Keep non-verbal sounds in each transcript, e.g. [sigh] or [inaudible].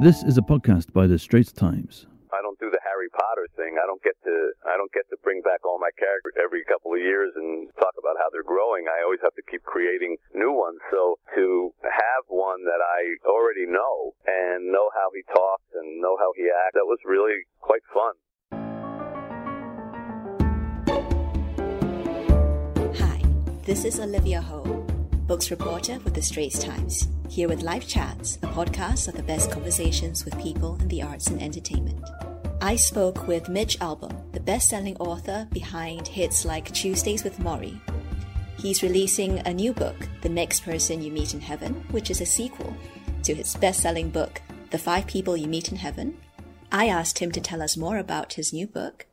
This is a podcast by the Straits Times. I don't do the Harry Potter thing. I don't get to I don't get to bring back all my characters every couple of years and talk about how they're growing. I always have to keep creating new ones. So to have one that I already know and know how he talks and know how he acts, that was really quite fun. Hi, this is Olivia Ho, books reporter with the Straits Times, here with Celeb Chats, a podcast of the best conversations with people in the arts and entertainment. I spoke with Mitch Albom, the best-selling author behind hits like Tuesdays with Morrie. He's releasing a new book, The Next Person You Meet in Heaven, which is a sequel to his best-selling book, The Five People You Meet in Heaven. I asked him to tell us more about his new book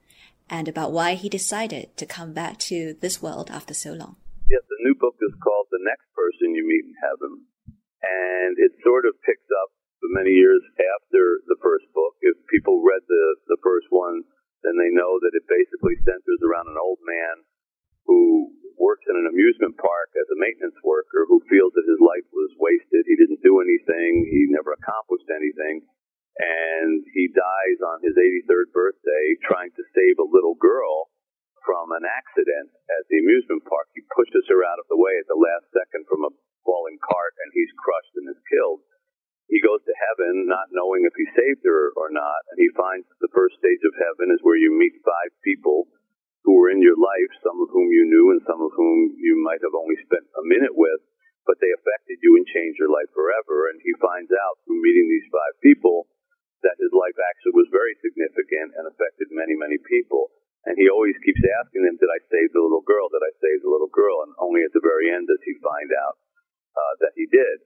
and about why he decided to come back to this world after so long. Yes, the new book is called The Next Person You Meet in Heaven, and it sort of picks up many years after the first book. If people read the, the first one, then they know that it basically centers around an old man who works in an amusement park as a maintenance worker who feels that his life was wasted. He didn't do anything. He never accomplished anything. And he dies on his 83rd birthday trying to save a little girl from an accident at the amusement park. He pushes her out of the way at the last second from a falling cart and he's crushed and is killed. He goes to heaven not knowing if he saved her or not, and he finds that the first stage of heaven is where you meet five people who were in your life, some of whom you knew and some of whom you might have only spent a minute with, but they affected you and changed your life forever. And he finds out through meeting these five people that his life actually was very significant and affected many, many people. And he always keeps asking them, Did I save the little girl? Did I save the little girl? And only at the very end does he find out uh, that he did.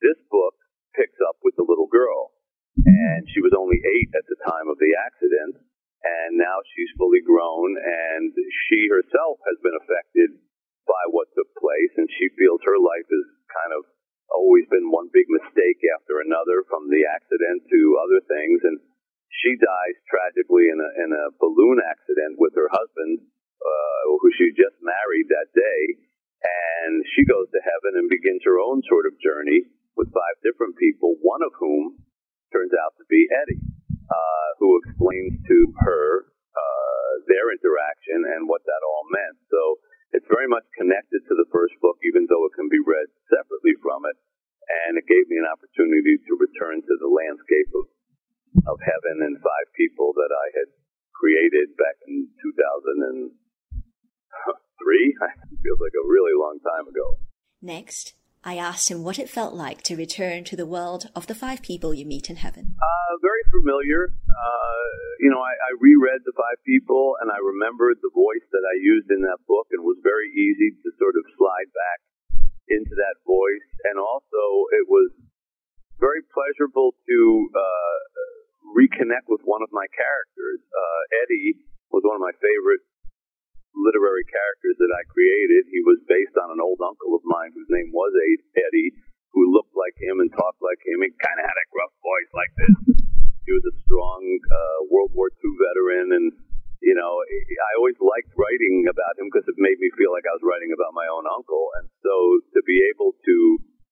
This book picks up with the little girl. And she was only eight at the time of the accident. And now she's fully grown, and she herself has been affected by what took place. And she feels her life has kind of always been one big mistake after another, from the accident to other things. And she dies tragically in a, in a balloon accident with her husband, uh, who she just married that day. Own sort of journey with five different people, one of whom turns out to be Eddie, uh, who explains to her uh, their interaction and what that all meant. So it's very much connected to the first book, even though it can be read separately from it. And it gave me an opportunity to return to the landscape of of heaven and five people that I had created back in 2003. [laughs] It feels like a really long time ago. Next, I asked him what it felt like to return to the world of the five people you meet in heaven. Uh, very familiar. Uh, you know, I, I reread The Five People and I remembered the voice that I used in that book and it was very easy to sort of slide back into that voice. And also, it was very pleasurable to uh, reconnect with one of my characters. Uh, Eddie was one of my favorite literary characters that I created. He was based on an old uncle of mine whose name was Eddie, who looked like him and talked like him. He kind of had a gruff voice like this. He was a strong uh, World War II veteran, and you know, I always liked writing about him because it made me feel like I was writing about my own uncle. And so to be able to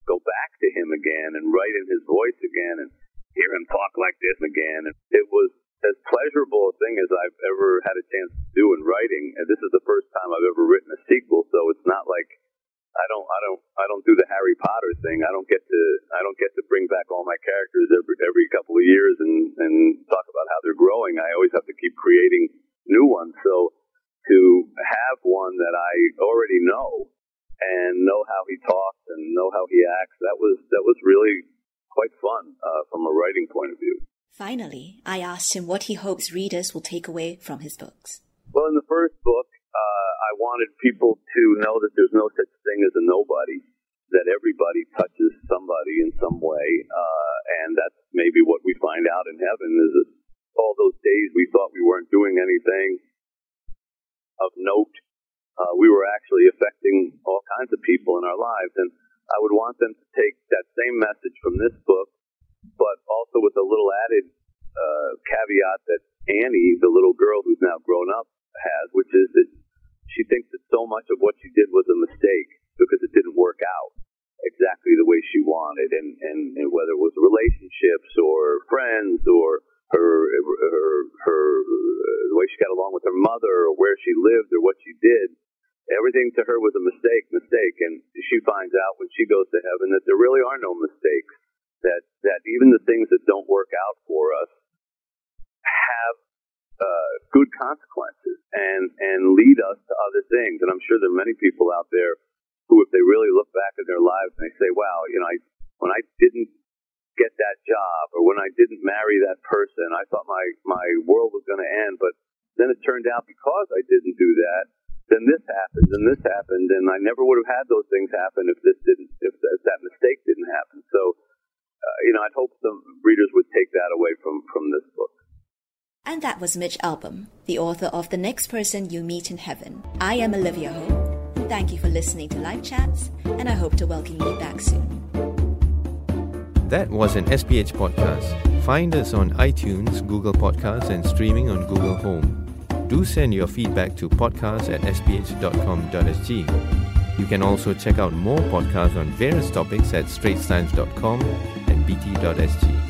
go back to him again and write in his voice again and hear him talk like this again, and it was as pleasurable a thing as I've ever had a chance to do in writing. And this is the first time I've ever written a sequel, so it's not like I don't I don't I don't do the Harry Potter thing. I don't get to I don't get to bring back all my characters every every couple of years and and talk about how they're growing. I always have to keep creating new ones. So to have one that I already know and know how he talks and know how he acts, that was that was really quite fun uh, from a writing point of view. Finally, I asked him what he hopes readers will take away from his books. Well, in the first book, uh, I wanted people to know that there's no such thing as a nobody, that everybody touches somebody in some way, uh, and that's maybe what we find out in heaven is that all those days we thought we weren't doing anything of note, uh, we were actually affecting all kinds of people in our lives, and I would want them to take that same message from this book but also with a little added uh, caveat that Annie, the little girl who's now grown up, has, which is that she thinks that so much of what she did was a mistake because it didn't work out exactly the way she wanted, and, and, and whether it was relationships or friends or her her her the way she got along with her mother or where she lived or what she did. Everything to her was a mistake, mistake, and she finds out when she goes to heaven that there really are no mistakes. That that even the things that don't work out for us have uh, good consequences and and lead us to other things. And I'm sure there are many people out there who, if they really look back at their lives and they say, "Wow, you know, I when I didn't get that job or when I didn't marry that person, I thought my my world was going to end, but then it turned out because I didn't do that, then this happened and this happened, and I never would have had those things happen if this didn't if, if that mistake didn't happen. So, uh, you know, I'd hope some readers would take that away from from this book. And that was Mitch Albom, the author of The Next Person You Meet in Heaven. I am Olivia Ho Thank you for listening to Celeb Chats, and I hope to welcome you back soon. That was an SPH podcast. Find us on iTunes, Google Podcasts, and streaming on Google Home. Do send your feedback to podcast at sph.com.sg. You can also check out more podcasts on various topics at straitstimes.com and bt.sg.